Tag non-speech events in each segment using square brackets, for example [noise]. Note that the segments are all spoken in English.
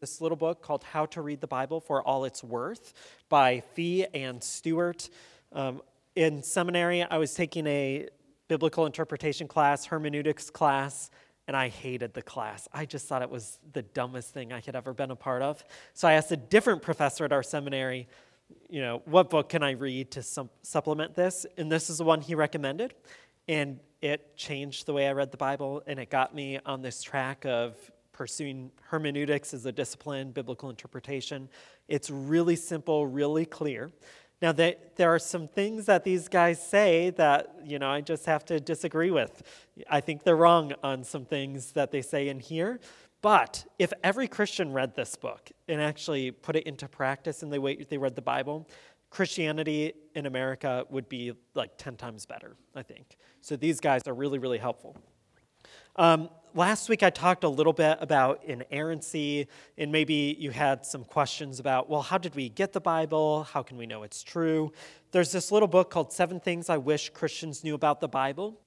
this little book called How to Read the Bible for All It's Worth by Fee and Stuart. Um, in seminary, I was taking a biblical interpretation class, hermeneutics class, and I hated the class. I just thought it was the dumbest thing I had ever been a part of. So I asked a different professor at our seminary, you know, what book can I read to su- supplement this? And this is the one he recommended. And it changed the way I read the Bible, and it got me on this track of pursuing hermeneutics as a discipline, biblical interpretation. It's really simple, really clear. Now, they, there are some things that these guys say that, you know, I just have to disagree with. I think they're wrong on some things that they say in here. But if every Christian read this book and actually put it into practice and the way they read the Bible, Christianity in America would be like 10 times better, I think. So these guys are really, really helpful. Um, last week I talked a little bit about inerrancy, and maybe you had some questions about, well, how did we get the Bible? How can we know it's true? There's this little book called Seven Things I Wish Christians Knew About the Bible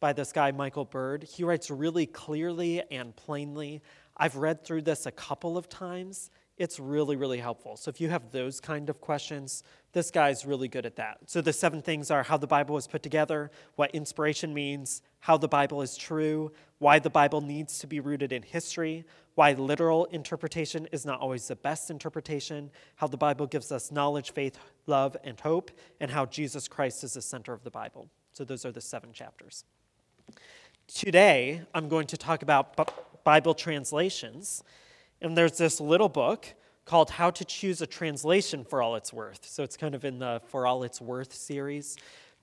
by this guy, Michael Bird. He writes really clearly and plainly. I've read through this a couple of times. It's really, really helpful. So if you have those kind of questions, this guy's really good at that. So the seven things are how the Bible was put together, what inspiration means, how the Bible is true, why the Bible needs to be rooted in history, why literal interpretation is not always the best interpretation, how the Bible gives us knowledge, faith, love, and hope, and how Jesus Christ is the center of the Bible. So those are the seven chapters. Today, I'm going to talk about Bible translations. And there's this little book called How to Choose a Translation for All It's Worth. So it's kind of in the For All It's Worth series.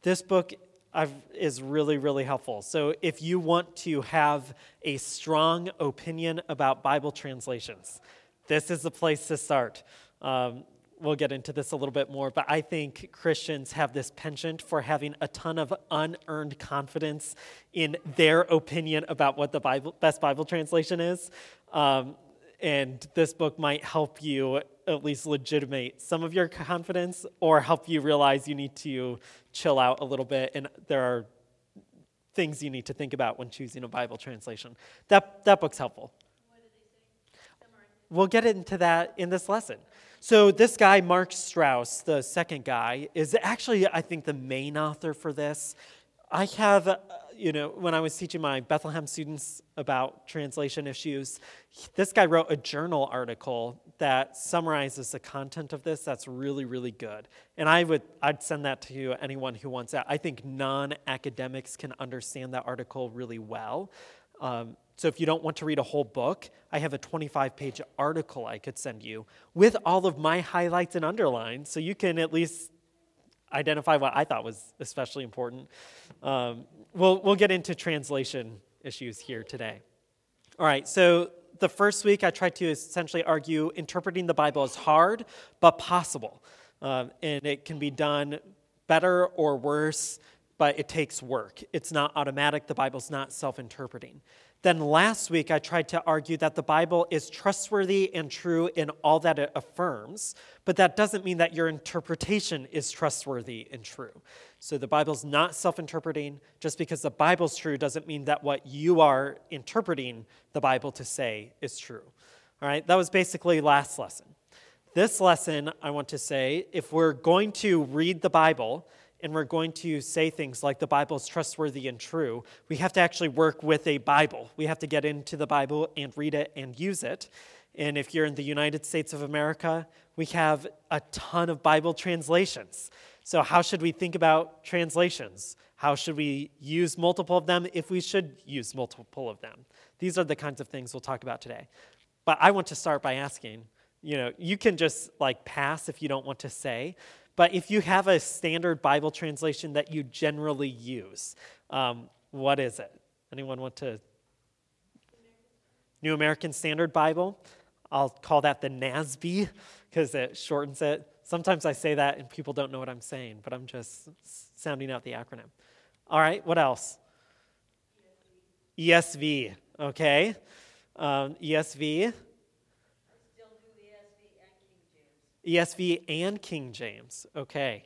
This book I've, is really, really helpful. So, if you want to have a strong opinion about Bible translations, this is the place to start. Um, we'll get into this a little bit more, but I think Christians have this penchant for having a ton of unearned confidence in their opinion about what the Bible, best Bible translation is. Um, and this book might help you at least legitimate some of your confidence or help you realize you need to chill out a little bit and there are things you need to think about when choosing a Bible translation. That, that book's helpful. We'll get into that in this lesson. So, this guy, Mark Strauss, the second guy, is actually, I think, the main author for this. I have you know, when I was teaching my Bethlehem students about translation issues, this guy wrote a journal article that summarizes the content of this. That's really, really good. And I would, I'd send that to anyone who wants that. I think non-academics can understand that article really well. Um, so if you don't want to read a whole book, I have a 25-page article I could send you with all of my highlights and underlines, so you can at least identify what I thought was especially important. Um, we'll, we'll get into translation issues here today. All right, so the first week I tried to essentially argue interpreting the Bible is hard but possible. Um, and it can be done better or worse, but it takes work. It's not automatic, the Bible's not self interpreting. Then last week, I tried to argue that the Bible is trustworthy and true in all that it affirms, but that doesn't mean that your interpretation is trustworthy and true. So the Bible's not self interpreting. Just because the Bible's true doesn't mean that what you are interpreting the Bible to say is true. All right, that was basically last lesson. This lesson, I want to say, if we're going to read the Bible, and we're going to say things like the Bible is trustworthy and true, we have to actually work with a Bible. We have to get into the Bible and read it and use it. And if you're in the United States of America, we have a ton of Bible translations. So, how should we think about translations? How should we use multiple of them if we should use multiple of them? These are the kinds of things we'll talk about today. But I want to start by asking you know, you can just like pass if you don't want to say, but if you have a standard Bible translation that you generally use, um, what is it? Anyone want to? New American Standard Bible. I'll call that the NASB because it shortens it. Sometimes I say that and people don't know what I'm saying, but I'm just sounding out the acronym. All right, what else? ESV, okay. Um, ESV. ESV and King James. Okay.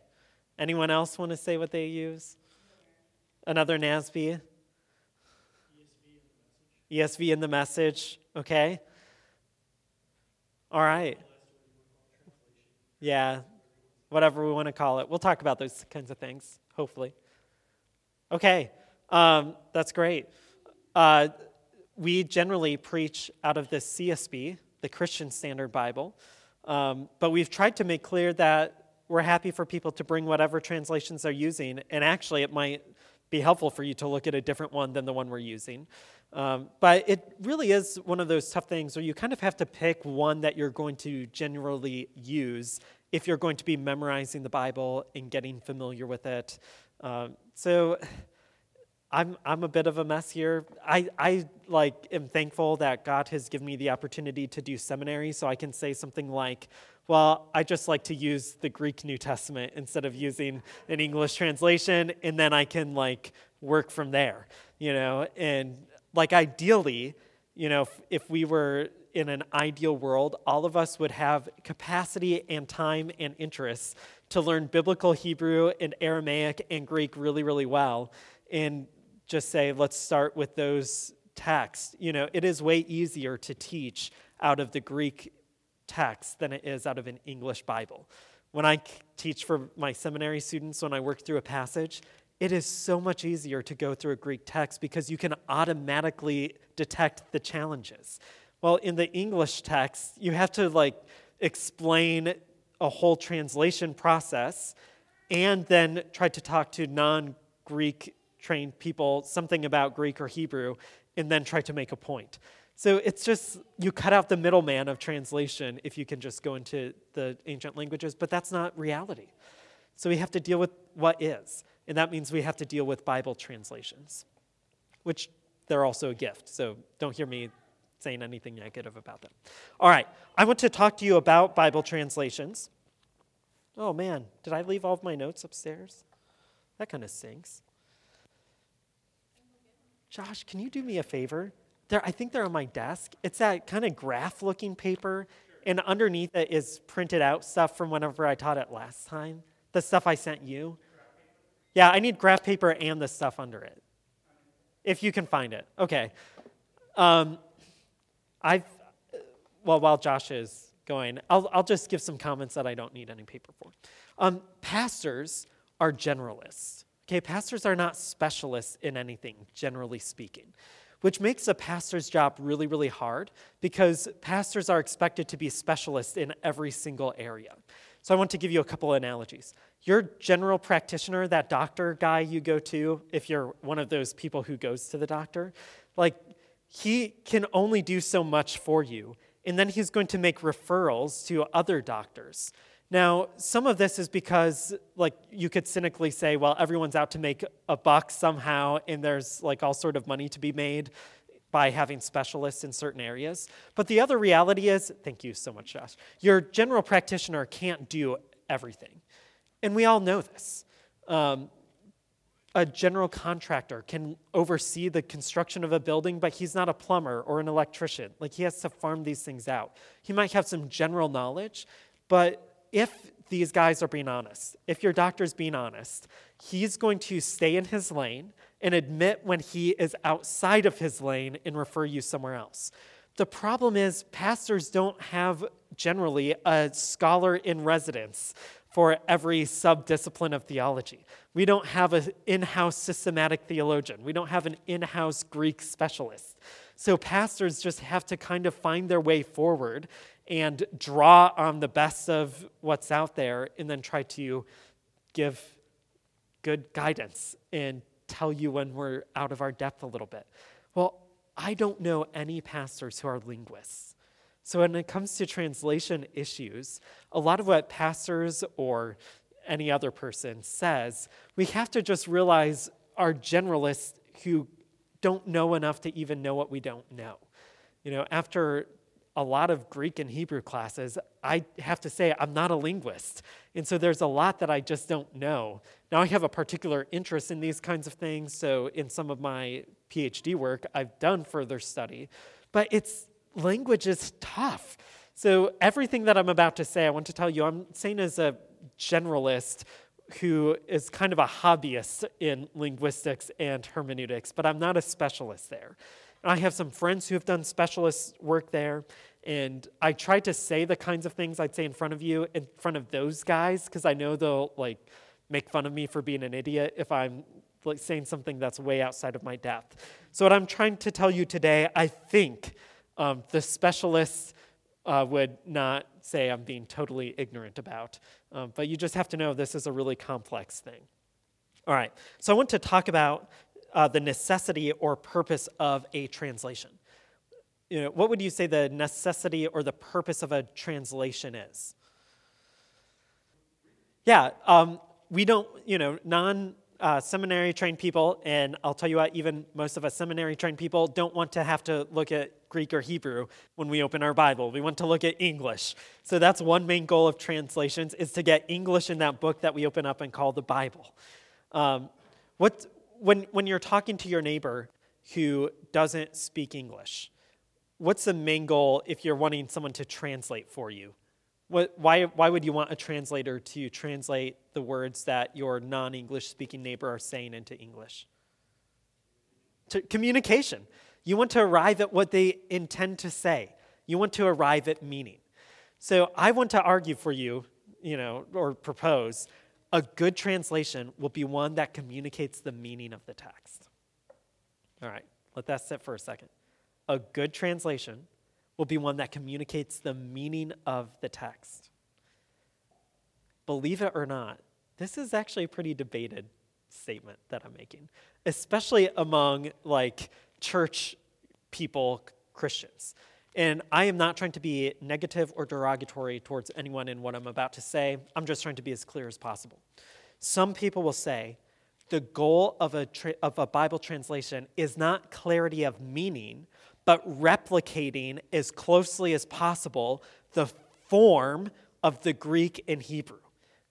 Anyone else want to say what they use? Another NASB? ESV in the message. Okay. All right. Yeah, whatever we want to call it. We'll talk about those kinds of things, hopefully. Okay, um, that's great. Uh, we generally preach out of the CSB, the Christian Standard Bible, um, but we've tried to make clear that we're happy for people to bring whatever translations they're using, and actually, it might be helpful for you to look at a different one than the one we're using. Um, but it really is one of those tough things where you kind of have to pick one that you're going to generally use if you're going to be memorizing the Bible and getting familiar with it. Um, so I'm, I'm a bit of a mess here. I, I like am thankful that God has given me the opportunity to do seminary so I can say something like, well, I just like to use the Greek New Testament instead of using an English translation, and then I can like work from there, you know? And like ideally, you know, if, if we were in an ideal world, all of us would have capacity and time and interest to learn biblical Hebrew and Aramaic and Greek really, really well. And just say, let's start with those texts. You know, it is way easier to teach out of the Greek text than it is out of an English Bible. When I teach for my seminary students, when I work through a passage, it is so much easier to go through a Greek text because you can automatically detect the challenges. Well, in the English text, you have to like explain a whole translation process and then try to talk to non Greek trained people something about Greek or Hebrew and then try to make a point. So it's just, you cut out the middleman of translation if you can just go into the ancient languages, but that's not reality. So we have to deal with what is, and that means we have to deal with Bible translations, which they're also a gift. So don't hear me saying anything negative about them. All right, I want to talk to you about Bible translations. Oh man, did I leave all of my notes upstairs? That kind of sinks. Josh, can you do me a favor? There, I think they're on my desk. It's that kind of graph looking paper, and underneath it is printed out stuff from whenever I taught it last time. The stuff I sent you. Yeah, I need graph paper and the stuff under it. If you can find it. Okay. Um, I've, well, while Josh is going, I'll, I'll just give some comments that I don't need any paper for. Um, pastors are generalists. Okay, pastors are not specialists in anything, generally speaking which makes a pastor's job really, really hard because pastors are expected to be specialists in every single area. So I want to give you a couple analogies. Your general practitioner, that doctor guy you go to, if you're one of those people who goes to the doctor, like he can only do so much for you. And then he's going to make referrals to other doctors. Now, some of this is because, like, you could cynically say, well, everyone's out to make a buck somehow, and there's like all sort of money to be made by having specialists in certain areas. But the other reality is, thank you so much, Josh, your general practitioner can't do everything. And we all know this. Um, a general contractor can oversee the construction of a building, but he's not a plumber or an electrician. Like, he has to farm these things out. He might have some general knowledge, but if these guys are being honest, if your doctor's being honest, he's going to stay in his lane and admit when he is outside of his lane and refer you somewhere else. The problem is, pastors don't have generally a scholar in residence for every subdiscipline of theology. We don't have an in house systematic theologian, we don't have an in house Greek specialist. So, pastors just have to kind of find their way forward and draw on the best of what's out there and then try to give good guidance and tell you when we're out of our depth a little bit. Well, I don't know any pastors who are linguists. So when it comes to translation issues, a lot of what pastors or any other person says, we have to just realize are generalists who don't know enough to even know what we don't know. You know, after a lot of Greek and Hebrew classes, I have to say I'm not a linguist. And so there's a lot that I just don't know. Now I have a particular interest in these kinds of things, so in some of my PhD work, I've done further study. But it's language is tough. So everything that I'm about to say, I want to tell you, I'm saying as a generalist who is kind of a hobbyist in linguistics and hermeneutics, but I'm not a specialist there. I have some friends who have done specialist work there, And I try to say the kinds of things I'd say in front of you in front of those guys because I know they'll like make fun of me for being an idiot if I'm like saying something that's way outside of my depth. So what I'm trying to tell you today, I think um, the specialists uh, would not say I'm being totally ignorant about. Um, but you just have to know this is a really complex thing. All right, so I want to talk about uh, the necessity or purpose of a translation. You know, what would you say the necessity or the purpose of a translation is? Yeah, um, we don't, you know, non uh, seminary trained people, and I'll tell you what, even most of us seminary trained people don't want to have to look at Greek or Hebrew when we open our Bible. We want to look at English. So that's one main goal of translations is to get English in that book that we open up and call the Bible. Um, what, when, when you're talking to your neighbor who doesn't speak English, what's the main goal if you're wanting someone to translate for you? What, why, why would you want a translator to translate the words that your non English speaking neighbor are saying into English? To, communication. You want to arrive at what they intend to say. You want to arrive at meaning. So I want to argue for you, you know, or propose a good translation will be one that communicates the meaning of the text. All right, let that sit for a second. A good translation will be one that communicates the meaning of the text. Believe it or not, this is actually a pretty debated statement that I'm making, especially among like church people, Christians. And I am not trying to be negative or derogatory towards anyone in what I'm about to say. I'm just trying to be as clear as possible. Some people will say the goal of a, tra- of a Bible translation is not clarity of meaning, but replicating as closely as possible the form of the Greek and Hebrew.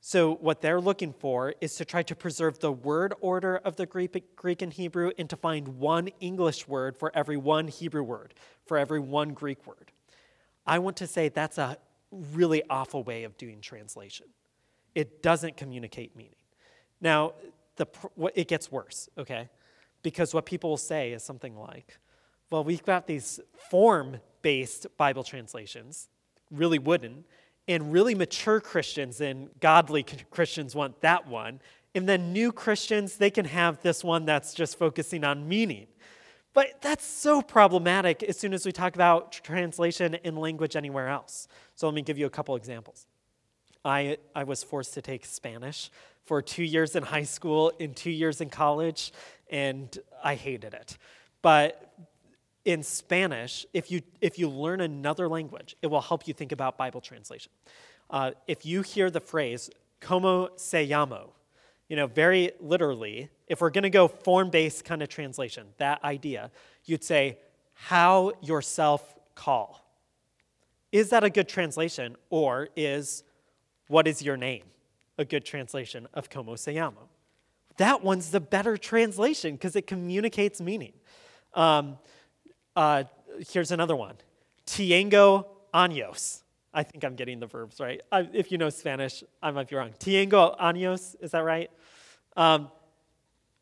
So, what they're looking for is to try to preserve the word order of the Greek, and Hebrew and to find one English word for every one Hebrew word, for every one Greek word. I want to say that's a really awful way of doing translation. It doesn't communicate meaning. Now, the, it gets worse, okay? Because what people will say is something like, well, we've got these form based Bible translations, really wooden, and really mature Christians and godly Christians want that one. And then new Christians, they can have this one that's just focusing on meaning. But that's so problematic as soon as we talk about translation in language anywhere else. So let me give you a couple examples. I, I was forced to take Spanish for two years in high school and two years in college, and I hated it. But in Spanish, if you, if you learn another language, it will help you think about Bible translation. Uh, if you hear the phrase, como se llamo, you know, very literally, if we're going to go form based kind of translation, that idea, you'd say, how yourself call. Is that a good translation? Or is, what is your name? A good translation of como se llamo. That one's the better translation because it communicates meaning. Um, uh, here's another one Tiengo años. I think I'm getting the verbs right. I, if you know Spanish, I might be wrong. Tiengo años, is that right? Um,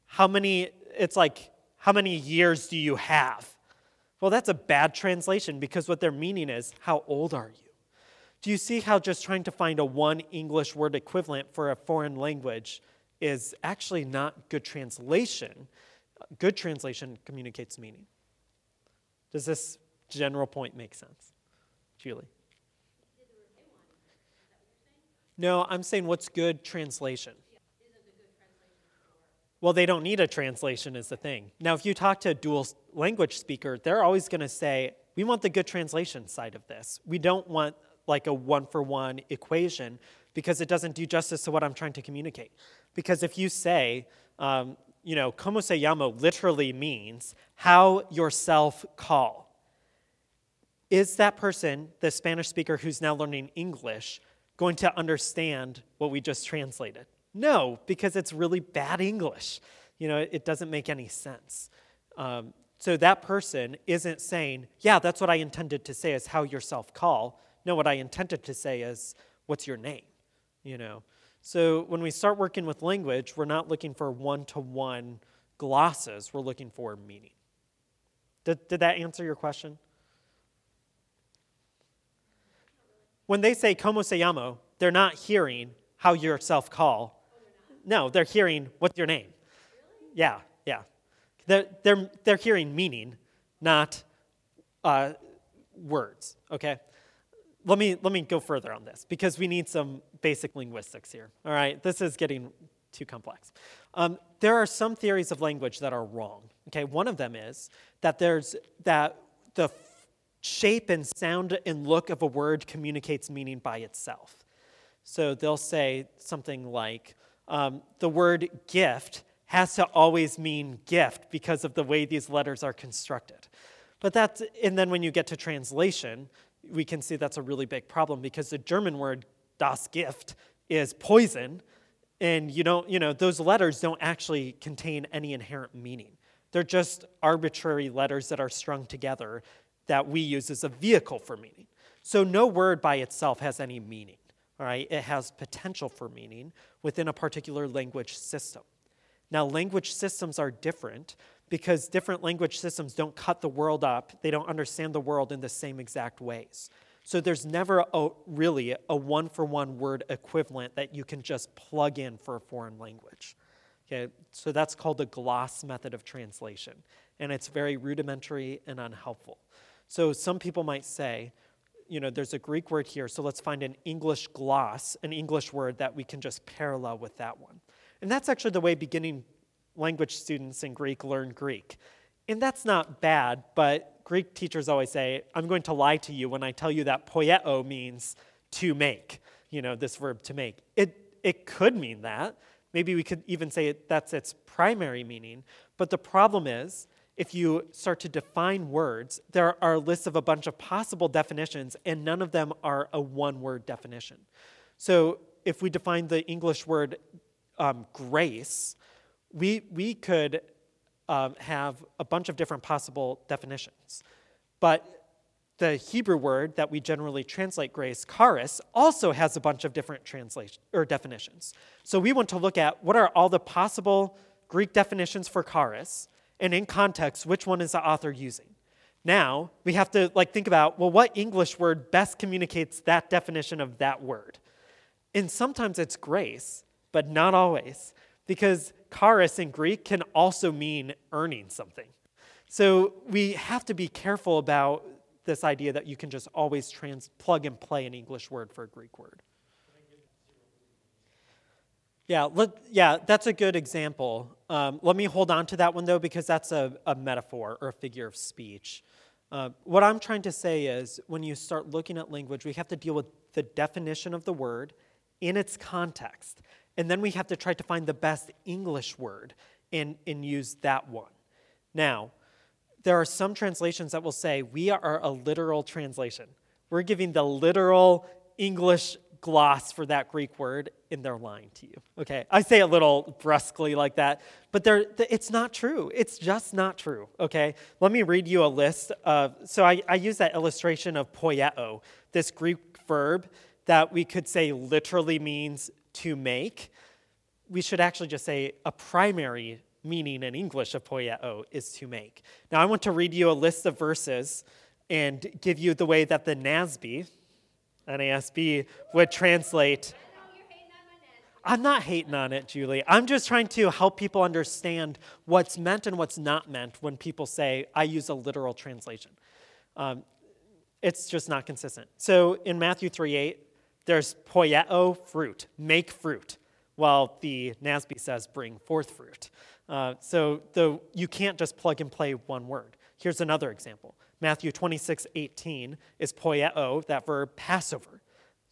how many, it's like, how many years do you have? Well, that's a bad translation because what their meaning is, how old are you? Do you see how just trying to find a one English word equivalent for a foreign language is actually not good translation? Good translation communicates meaning. Does this general point make sense? Julie? No, I'm saying what's good translation? Well, they don't need a translation, is the thing. Now, if you talk to a dual language speaker, they're always going to say, we want the good translation side of this. We don't want like a one for one equation because it doesn't do justice to what I'm trying to communicate. Because if you say, um, you know, como se llamo literally means how yourself call. Is that person, the Spanish speaker who's now learning English, going to understand what we just translated? No, because it's really bad English. You know, it doesn't make any sense. Um, so that person isn't saying, yeah, that's what I intended to say is how yourself call. No, what I intended to say is, what's your name? You know, so when we start working with language, we're not looking for one to one glosses, we're looking for meaning. Did, did that answer your question? When they say como se llamo, they're not hearing how yourself call. No, they're hearing what's your name. Yeah, yeah. They're, they're, they're hearing meaning, not uh, words, okay? Let me, let me go further on this because we need some basic linguistics here, all right? This is getting too complex. Um, there are some theories of language that are wrong, okay? One of them is that there's, that the f- shape and sound and look of a word communicates meaning by itself. So they'll say something like, um, the word gift has to always mean gift because of the way these letters are constructed. But that's, and then when you get to translation, we can see that's a really big problem because the German word das Gift is poison, and you don't, you know, those letters don't actually contain any inherent meaning. They're just arbitrary letters that are strung together that we use as a vehicle for meaning. So no word by itself has any meaning. All right, it has potential for meaning within a particular language system. Now, language systems are different because different language systems don't cut the world up, they don't understand the world in the same exact ways. So there's never a, really a one for one word equivalent that you can just plug in for a foreign language. Okay, so that's called the gloss method of translation, and it's very rudimentary and unhelpful. So some people might say, you know, there's a Greek word here, so let's find an English gloss, an English word that we can just parallel with that one. And that's actually the way beginning language students in Greek learn Greek. And that's not bad, but Greek teachers always say, I'm going to lie to you when I tell you that poieo means to make, you know, this verb to make. It, it could mean that. Maybe we could even say it, that's its primary meaning. But the problem is, if you start to define words, there are lists of a bunch of possible definitions, and none of them are a one word definition. So if we define the English word um, grace, we, we could um, have a bunch of different possible definitions. But the Hebrew word that we generally translate grace, charis, also has a bunch of different translation or definitions. So we want to look at what are all the possible Greek definitions for charis, and in context, which one is the author using? Now, we have to like think about, well, what English word best communicates that definition of that word? And sometimes it's grace, but not always, because charis in Greek can also mean earning something. So we have to be careful about this idea that you can just always trans plug and play an English word for a Greek word. Yeah, let, yeah, that's a good example. Um, let me hold on to that one though, because that's a, a metaphor or a figure of speech. Uh, what I'm trying to say is when you start looking at language, we have to deal with the definition of the word in its context. And then we have to try to find the best English word and, and use that one. Now, there are some translations that will say we are a literal translation. We're giving the literal English gloss for that Greek word, and they're lying to you. Okay, I say a little brusquely like that, but it's not true. It's just not true. Okay, let me read you a list of. So I, I use that illustration of poieo, this Greek verb that we could say literally means to make. We should actually just say a primary meaning in English of poieo is to make. Now I want to read you a list of verses and give you the way that the NASB, NASB would translate. I'm not hating on it, Julie. I'm just trying to help people understand what's meant and what's not meant when people say, I use a literal translation. Um, it's just not consistent. So in Matthew 3 8, there's poieo, fruit, make fruit, while the NASB says bring forth fruit. Uh, so the, you can't just plug and play one word. Here's another example Matthew 26, 18 is poieo, that verb Passover.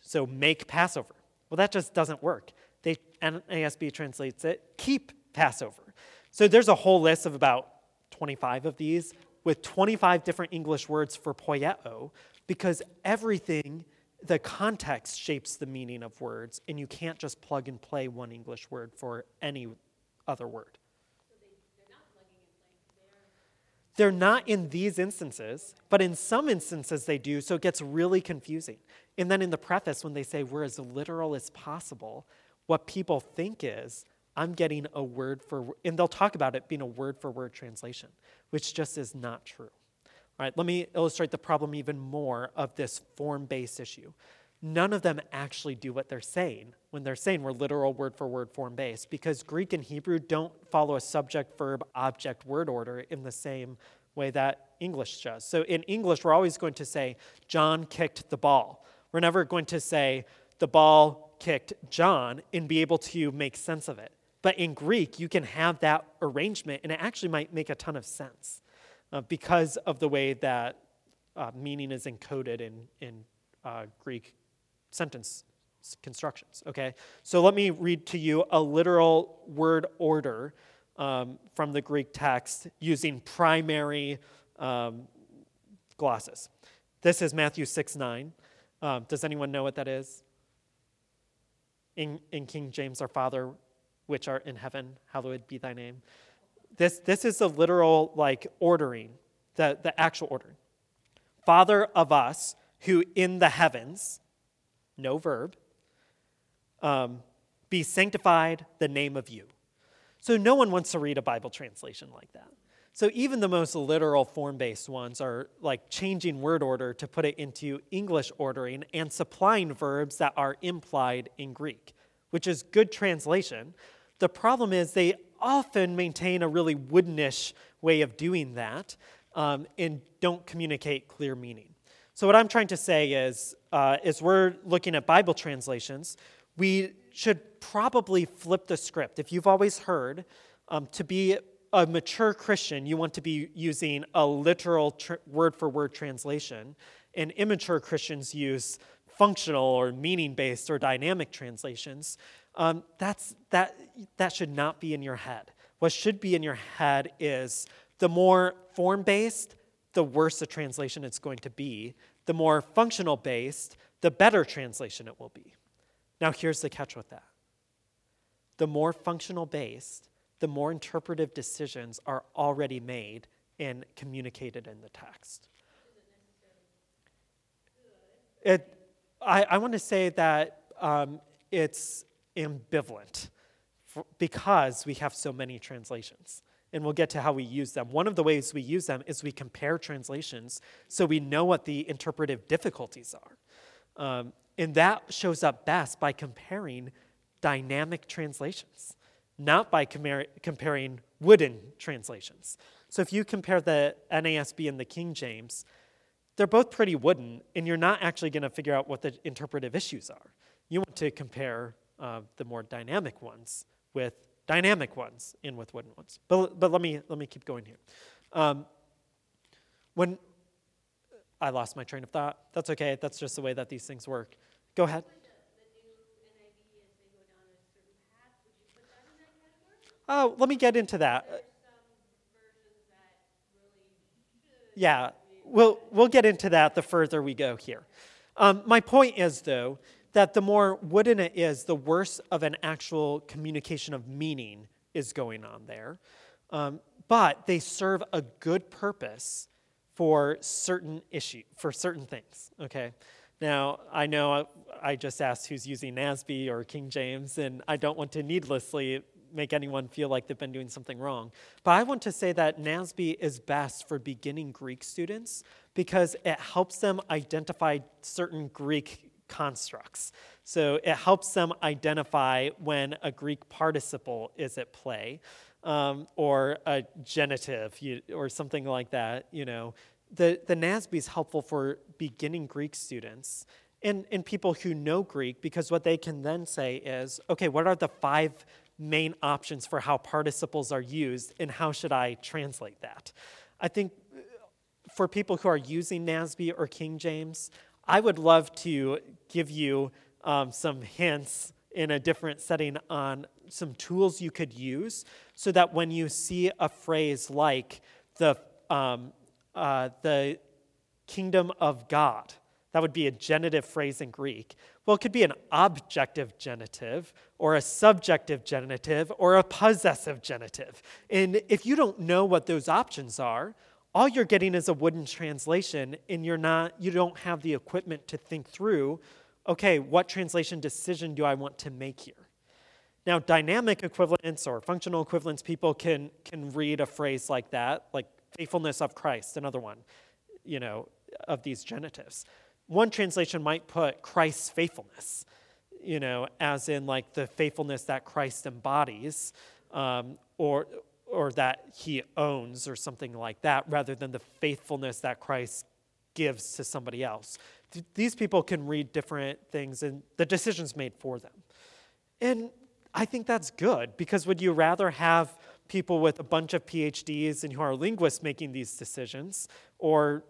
So make Passover. Well, that just doesn't work. They, NASB translates it keep Passover. So there's a whole list of about 25 of these with 25 different English words for poieo because everything, the context shapes the meaning of words, and you can't just plug and play one English word for any other word. They're not in these instances, but in some instances they do, so it gets really confusing. And then in the preface, when they say we're as literal as possible, what people think is, I'm getting a word for, and they'll talk about it being a word for word translation, which just is not true. All right, let me illustrate the problem even more of this form based issue. none of them actually do what they're saying when they're saying we're literal word for word form based because Greek and Hebrew don't follow a subject verb object word order in the same way that English does. So in English, we're always going to say, John kicked the ball. We're never going to say, the ball kicked John and be able to make sense of it. But in Greek, you can have that arrangement, and it actually might make a ton of sense uh, because of the way that uh, meaning is encoded in, in uh, Greek sentence constructions. Okay? So let me read to you a literal word order um, from the Greek text using primary um, glosses. This is Matthew 6 9. Um, does anyone know what that is? In, in King James, our Father, which art in heaven, hallowed be thy name. This, this is the literal like ordering, the, the actual ordering. Father of us who in the heavens, no verb, um, be sanctified the name of you. So no one wants to read a Bible translation like that. So even the most literal form based ones are like changing word order to put it into English ordering and supplying verbs that are implied in Greek, which is good translation. The problem is they often maintain a really woodenish way of doing that um, and don't communicate clear meaning. So what I'm trying to say is, uh, as we're looking at Bible translations, we should probably flip the script. If you've always heard, um, to be a mature Christian, you want to be using a literal word for word translation, and immature Christians use functional or meaning based or dynamic translations. Um, that's, that, that should not be in your head. What should be in your head is the more form based, the worse the translation it's going to be. The more functional based, the better translation it will be. Now, here's the catch with that the more functional based, the more interpretive decisions are already made and communicated in the text. It, I, I want to say that um, it's ambivalent because we have so many translations. And we'll get to how we use them. One of the ways we use them is we compare translations so we know what the interpretive difficulties are. Um, and that shows up best by comparing dynamic translations, not by comparing wooden translations. So if you compare the NASB and the King James, they're both pretty wooden, and you're not actually going to figure out what the interpretive issues are. You want to compare uh, the more dynamic ones with dynamic ones and with wooden ones. But, but let, me, let me keep going here. Um, when I lost my train of thought, that's okay. That's just the way that these things work. Go ahead. Oh, let me get into that. Yeah, we'll, we'll get into that the further we go here. Um, my point is, though, that the more wooden it is, the worse of an actual communication of meaning is going on there. Um, but they serve a good purpose for certain issue for certain things. Okay. Now, I know I just asked who's using NASB or King James, and I don't want to needlessly make anyone feel like they've been doing something wrong. But I want to say that NASB is best for beginning Greek students because it helps them identify certain Greek constructs. So it helps them identify when a Greek participle is at play. Um, or a genitive you, or something like that, you know, the, the NASB is helpful for beginning Greek students and, and people who know Greek because what they can then say is okay, what are the five main options for how participles are used and how should I translate that? I think uh, for people who are using NASB or King James, I would love to give you um, some hints in a different setting on some tools you could use so that when you see a phrase like the um, uh, the kingdom of God. That would be a genitive phrase in Greek. Well, it could be an objective genitive, or a subjective genitive, or a possessive genitive. And if you don't know what those options are, all you're getting is a wooden translation, and you're not, you don't have the equipment to think through, okay, what translation decision do I want to make here? Now, dynamic equivalents or functional equivalents, people can, can read a phrase like that, like faithfulness of Christ, another one, you know, of these genitives. one translation might put Christ's faithfulness, you know, as in like the faithfulness that Christ embodies, um, or or that he owns, or something like that, rather than the faithfulness that Christ gives to somebody else. Th- these people can read different things, and the decision's made for them. And I think that's good because would you rather have people with a bunch of PhDs and who are linguists making these decisions, or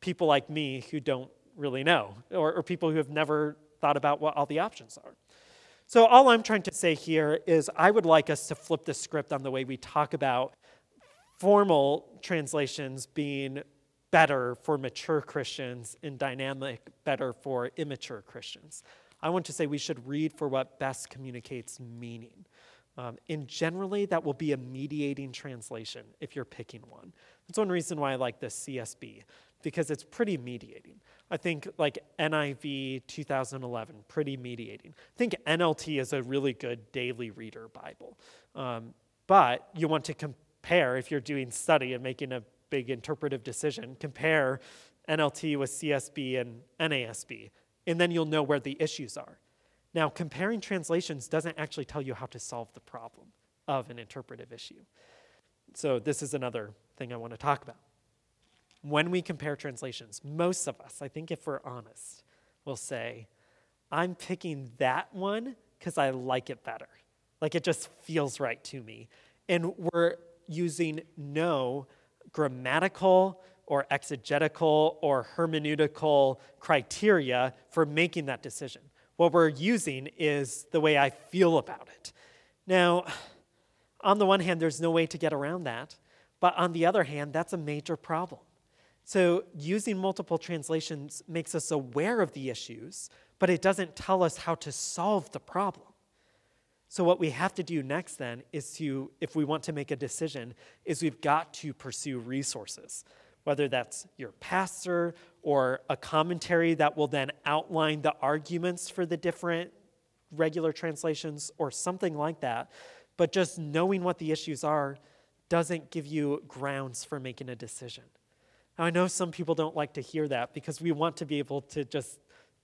people like me who don't really know, or, or people who have never thought about what all the options are. So, all I'm trying to say here is I would like us to flip the script on the way we talk about formal translations being better for mature Christians and dynamic better for immature Christians. I want to say we should read for what best communicates meaning. Um, and generally, that will be a mediating translation if you're picking one. That's one reason why I like the CSB, because it's pretty mediating. I think like NIV 2011, pretty mediating. I think NLT is a really good daily reader Bible. Um, but you want to compare, if you're doing study and making a big interpretive decision, compare NLT with CSB and NASB, and then you'll know where the issues are. Now, comparing translations doesn't actually tell you how to solve the problem of an interpretive issue. So, this is another thing I want to talk about. When we compare translations, most of us, I think if we're honest, will say, I'm picking that one because I like it better. Like it just feels right to me. And we're using no grammatical or exegetical or hermeneutical criteria for making that decision. What we're using is the way I feel about it. Now, on the one hand, there's no way to get around that. But on the other hand, that's a major problem. So, using multiple translations makes us aware of the issues, but it doesn't tell us how to solve the problem. So, what we have to do next then is to, if we want to make a decision, is we've got to pursue resources whether that's your pastor or a commentary that will then outline the arguments for the different regular translations or something like that. But just knowing what the issues are doesn't give you grounds for making a decision. Now, I know some people don't like to hear that because we want to be able to just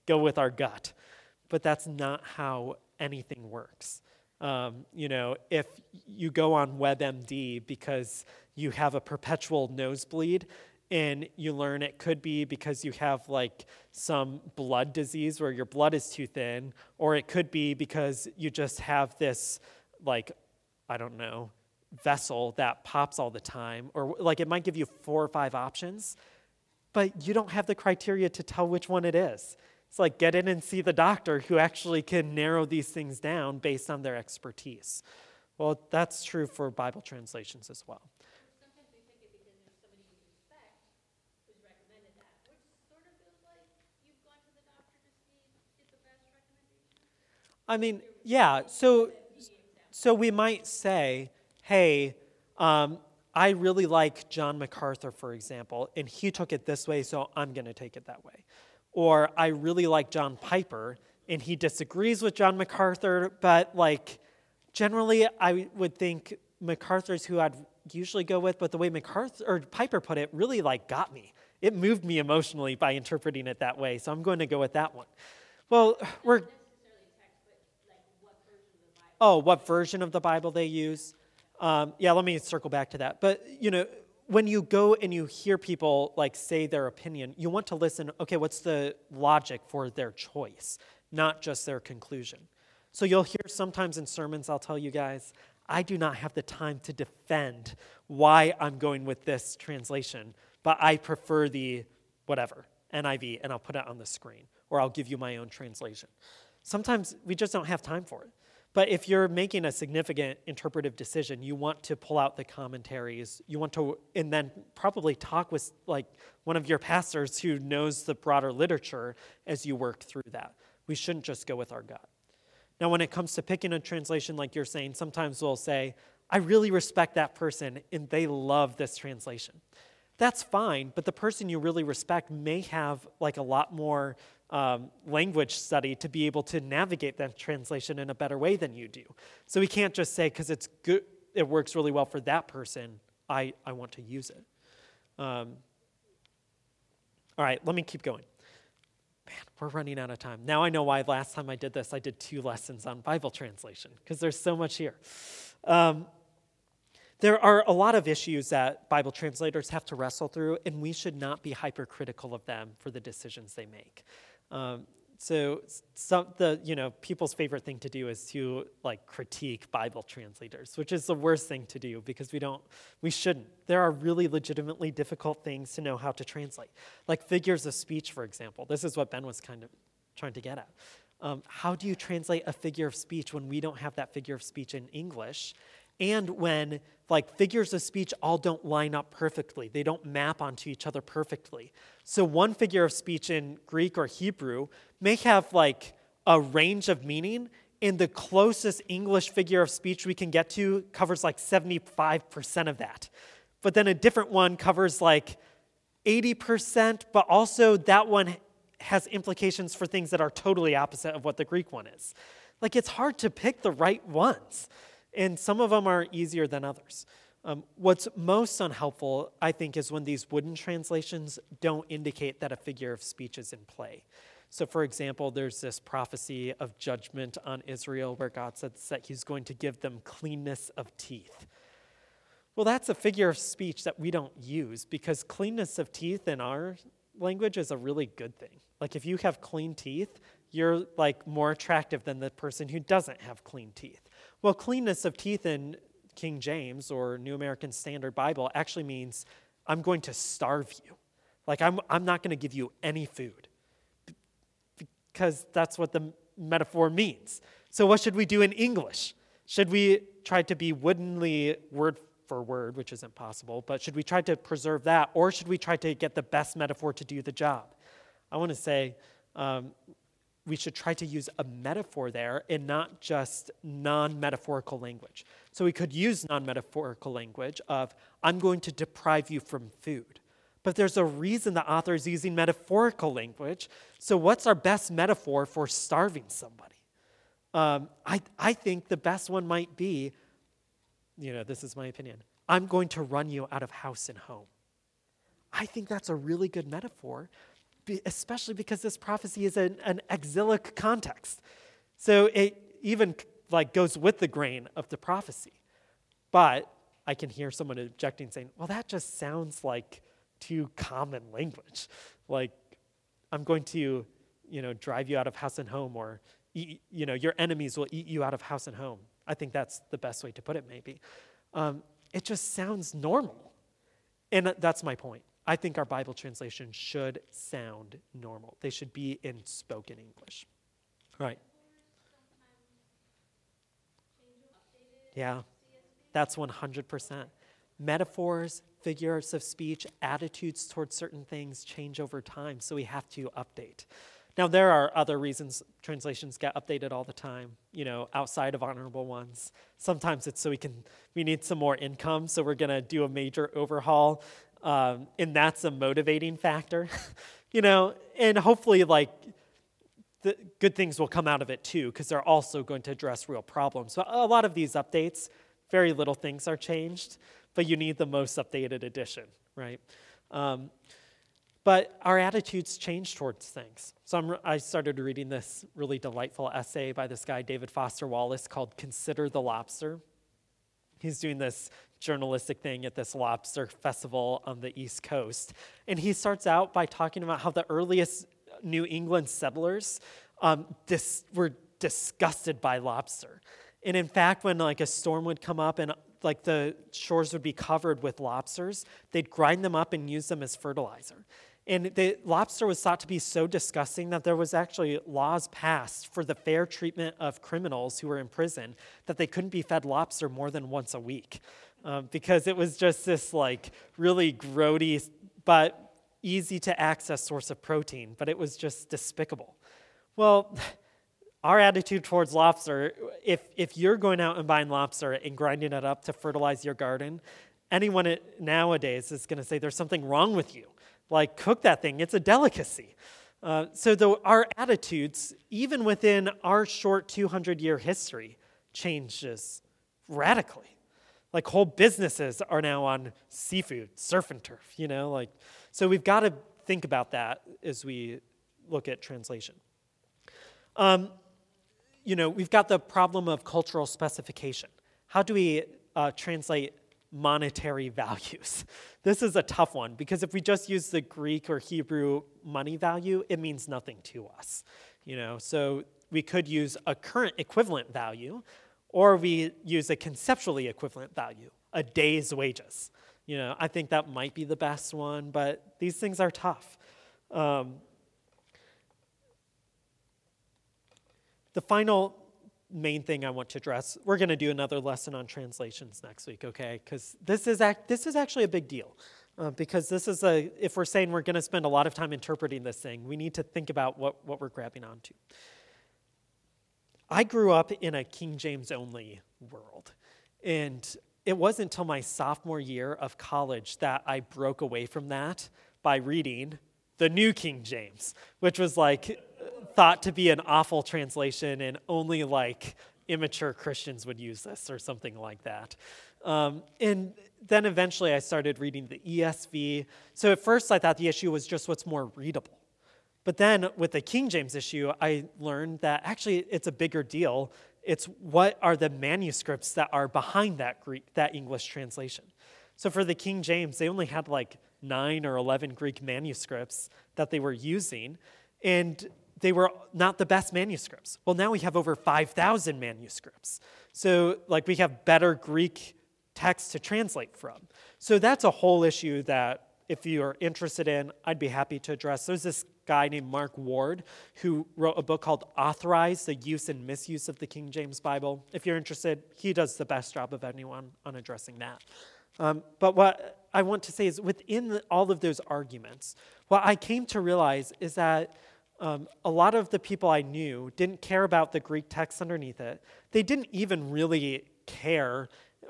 go with our gut, but that's not how anything works. Um, you know, if you go on WebMD because you have a perpetual nosebleed, and you learn it could be because you have like some blood disease where your blood is too thin, or it could be because you just have this, like, I don't know, vessel that pops all the time, or like it might give you four or five options, but you don't have the criteria to tell which one it is. It's like get in and see the doctor who actually can narrow these things down based on their expertise. Well, that's true for Bible translations as well. I mean, yeah. So, so we might say, hey, um, I really like John MacArthur, for example, and he took it this way, so I'm going to take it that way. Or I really like John Piper, and he disagrees with John MacArthur, but like generally, I would think MacArthur's who I'd usually go with, but the way MacArthur or Piper put it really like got me. It moved me emotionally by interpreting it that way, so I'm going to go with that one. Well, we're oh, what version of the Bible they use. Um, yeah, let me circle back to that. But, you know, when you go and you hear people like say their opinion, you want to listen, okay, what's the logic for their choice, not just their conclusion. So you'll hear sometimes in sermons, I'll tell you guys, I do not have the time to defend why I'm going with this translation, but I prefer the whatever, NIV, and I'll put it on the screen, or I'll give you my own translation. Sometimes we just don't have time for it. But if you're making a significant interpretive decision, you want to pull out the commentaries. You want to, and then probably talk with like one of your pastors who knows the broader literature as you work through that. We shouldn't just go with our gut. Now, when it comes to picking a translation, like you're saying, sometimes we'll say, I really respect that person and they love this translation. That's fine, but the person you really respect may have like a lot more um, language study to be able to navigate that translation in a better way than you do. So we can't just say, because it's good, it works really well for that person, I, I want to use it. Um, all right, let me keep going. Man, we're running out of time. Now I know why last time I did this, I did two lessons on Bible translation, because there's so much here. Um, there are a lot of issues that Bible translators have to wrestle through, and we should not be hypercritical of them for the decisions they make. Um, so some the you know people's favorite thing to do is to like critique bible translators which is the worst thing to do because we don't we shouldn't. There are really legitimately difficult things to know how to translate. Like figures of speech for example. This is what ben was kind of trying to get at. Um, how do you translate a figure of speech when we don't have that figure of speech in english and when like figures of speech all don't line up perfectly. They don't map onto each other perfectly. So one figure of speech in greek or hebrew may have like a range of meaning and the closest english figure of speech we can get to covers like 75% of that. But then a different one covers like 80% but also that one has implications for things that are totally opposite of what the greek one is. Like it's hard to pick the right ones and some of them are easier than others. Um, what's most unhelpful, I think, is when these wooden translations don't indicate that a figure of speech is in play. So, for example, there's this prophecy of judgment on Israel where God says that he's going to give them cleanness of teeth. Well, that's a figure of speech that we don't use because cleanness of teeth in our language is a really good thing. Like, if you have clean teeth, you're like more attractive than the person who doesn't have clean teeth. Well, cleanness of teeth in King James or New American Standard Bible actually means I'm going to starve you. Like, I'm, I'm not going to give you any food because that's what the metaphor means. So, what should we do in English? Should we try to be woodenly word for word, which isn't possible, but should we try to preserve that or should we try to get the best metaphor to do the job? I want to say um, we should try to use a metaphor there and not just non metaphorical language. So we could use non metaphorical language of, I'm going to deprive you from food. But there's a reason the author is using metaphorical language. So, what's our best metaphor for starving somebody? Um, I, I think the best one might be, you know, this is my opinion I'm going to run you out of house and home. I think that's a really good metaphor especially because this prophecy is an, an exilic context. So it even like goes with the grain of the prophecy. But I can hear someone objecting saying, well, that just sounds like too common language. Like, I'm going to, you know, drive you out of house and home, or, eat, you know, your enemies will eat you out of house and home. I think that's the best way to put it, maybe. Um, it just sounds normal. And that's my point. I think our Bible translation should sound normal. They should be in spoken English. Right. Yeah, that's 100%. Metaphors, figures of speech, attitudes towards certain things change over time, so we have to update. Now, there are other reasons translations get updated all the time, you know, outside of honorable ones. Sometimes it's so we can, we need some more income, so we're going to do a major overhaul um, and that's a motivating factor, [laughs] you know, and hopefully, like, the good things will come out of it too, because they're also going to address real problems. So, a lot of these updates, very little things are changed, but you need the most updated edition, right? Um, but our attitudes change towards things. So I'm, i started reading this really delightful essay by this guy, David Foster Wallace, called Consider the Lobster. He's doing this journalistic thing at this lobster festival on the East Coast. And he starts out by talking about how the earliest New England settlers um, dis- were disgusted by lobster. And in fact, when like a storm would come up and like the shores would be covered with lobsters, they'd grind them up and use them as fertilizer. And the lobster was thought to be so disgusting that there was actually laws passed for the fair treatment of criminals who were in prison that they couldn't be fed lobster more than once a week um, because it was just this like really grody but easy to access source of protein, but it was just despicable. Well, [laughs] our attitude towards lobster, if, if you're going out and buying lobster and grinding it up to fertilize your garden, anyone nowadays is going to say there's something wrong with you like cook that thing. It's a delicacy. Uh, so the, our attitudes, even within our short 200 year history, changes radically. Like whole businesses are now on seafood, surf and turf, you know, like so we've got to think about that as we look at translation. Um, you know, we've got the problem of cultural specification. How do we uh, translate monetary [laughs] values? This is a tough one because if we just use the Greek or Hebrew money value, it means nothing to us. You know, so we could use a current equivalent value, or we use a conceptually equivalent value, a day's wages. You know, I think that might be the best one, but these things are tough. Um, the final main thing I want to address, we're going to do another lesson on translations next week, okay? Because this is act, this is actually a big deal. Uh, because this is a, if we're saying we're going to spend a lot of time interpreting this thing, we need to think about what, what we're grabbing onto. I grew up in a King James only world. And it wasn't until my sophomore year of college that I broke away from that by reading the New King James, which was like thought to be an awful translation and only like immature Christians would use this or something like that. Um, and then eventually I started reading the ESV. So at first I thought the issue was just what's more readable. But then with the King James issue, I learned that actually it's a bigger deal. It's what are the manuscripts that are behind that Greek, that English translation. So for the King James, they only had like nine or 11 Greek manuscripts that they were using. And they were not the best manuscripts. Well, now we have over 5,000 manuscripts. So, like, we have better Greek texts to translate from. So, that's a whole issue that, if you're interested in, I'd be happy to address. There's this guy named Mark Ward who wrote a book called Authorized The Use and Misuse of the King James Bible. If you're interested, he does the best job of anyone on addressing that. Um, but what I want to say is within the, all of those arguments, what I came to realize is that um, a lot of the people I knew didn't care about the Greek text underneath it. They didn't even really care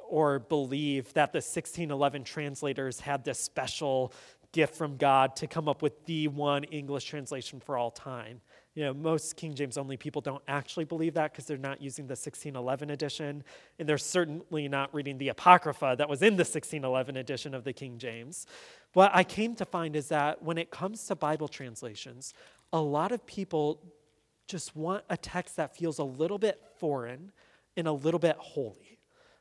or believe that the 1611 translators had this special gift from God to come up with the one English translation for all time. You know, most King James only people don't actually believe that because they're not using the 1611 edition, and they're certainly not reading the Apocrypha that was in the 1611 edition of the King James. What I came to find is that when it comes to Bible translations, a lot of people just want a text that feels a little bit foreign and a little bit holy.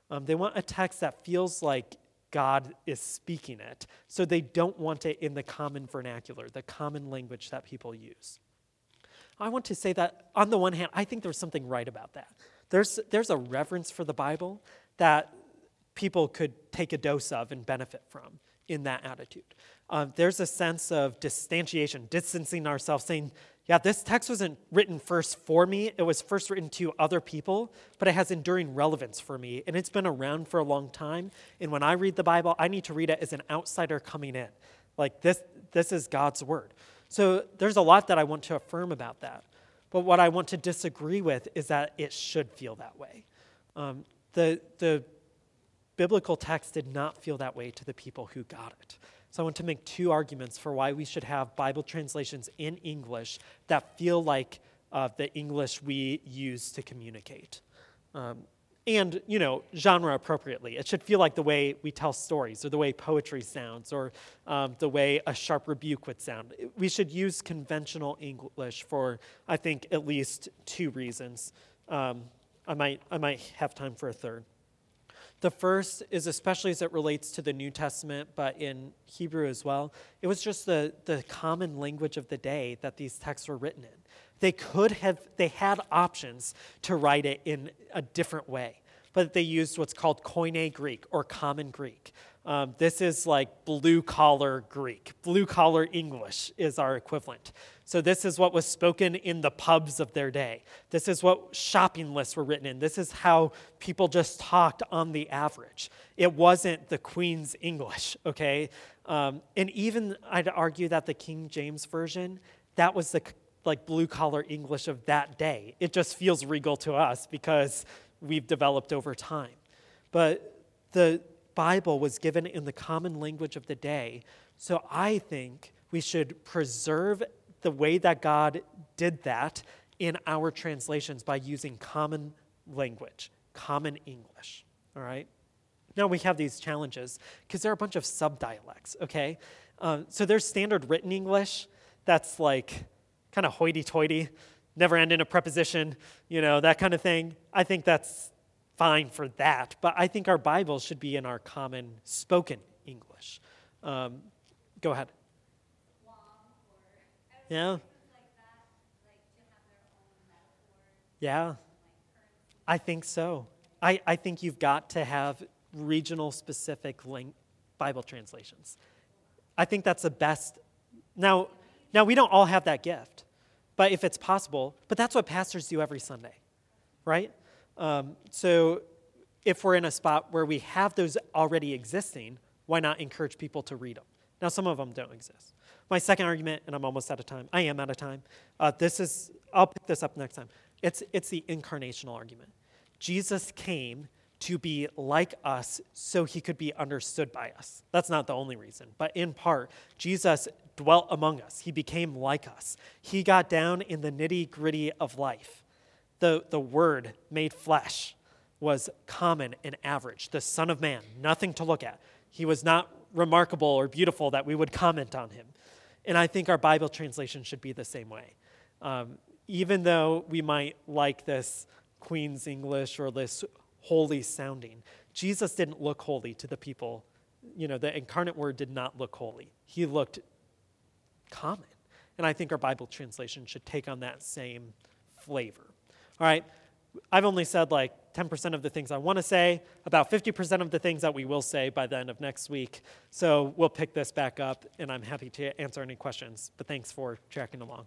Um, they want a text that feels like God is speaking it. So they don't want it in the common vernacular, the common language that people use. I want to say that, on the one hand, I think there's something right about that. There's, there's a reverence for the Bible that people could take a dose of and benefit from in that attitude. Uh, there's a sense of distantiation, distancing ourselves, saying, yeah, this text wasn't written first for me. It was first written to other people, but it has enduring relevance for me. And it's been around for a long time. And when I read the Bible, I need to read it as an outsider coming in. Like this, this is God's word. So there's a lot that I want to affirm about that. But what I want to disagree with is that it should feel that way. Um, the, the biblical text did not feel that way to the people who got it. So I want to make two arguments for why we should have Bible translations in English that feel like uh, the English we use to communicate. Um, and, you know, genre appropriately. It should feel like the way we tell stories or the way poetry sounds or um, the way a sharp rebuke would sound. We should use conventional English for, I think, at least two reasons. Um, I, might, I might have time for a third. The first is especially as it relates to the New Testament, but in Hebrew as well. It was just the, the common language of the day that these texts were written in. They could have, they had options to write it in a different way, but they used what's called Koine Greek or Common Greek. Um, this is like blue collar Greek. Blue collar English is our equivalent. So, this is what was spoken in the pubs of their day. This is what shopping lists were written in. This is how people just talked on the average. It wasn't the Queen's English, okay? Um, and even I'd argue that the King James Version, that was the like blue collar English of that day. It just feels regal to us because we've developed over time. But the Bible was given in the common language of the day. So I think we should preserve the way that God did that in our translations by using common language, common English. All right? Now we have these challenges because there are a bunch of subdialects, okay? Um, so there's standard written English that's like kind of hoity toity, never end in a preposition, you know, that kind of thing. I think that's fine for that, but I think our Bibles should be in our common spoken English. Um, go ahead. Yeah. Yeah. I think so. I, I think you've got to have regional specific link Bible translations. I think that's the best. Now, now we don't all have that gift, but if it's possible, but that's what pastors do every Sunday, right? Um, so if we're in a spot where we have those already existing, why not encourage people to read them? Now, some of them don't exist. My second argument, and I'm almost out of time. I am out of time. Uh, this is, I'll pick this up next time. It's, it's the incarnational argument. Jesus came to be like us so he could be understood by us. That's not the only reason, but in part, Jesus dwelt among us. He became like us. He got down in the nitty gritty of life. The, the Word made flesh was common and average. The Son of Man, nothing to look at. He was not remarkable or beautiful that we would comment on him. And I think our Bible translation should be the same way. Um, even though we might like this Queen's English or this holy sounding, Jesus didn't look holy to the people. You know, the incarnate word did not look holy, he looked common. And I think our Bible translation should take on that same flavor. All right, I've only said like 10% of the things I want to say, about 50% of the things that we will say by the end of next week. So we'll pick this back up, and I'm happy to answer any questions. But thanks for tracking along.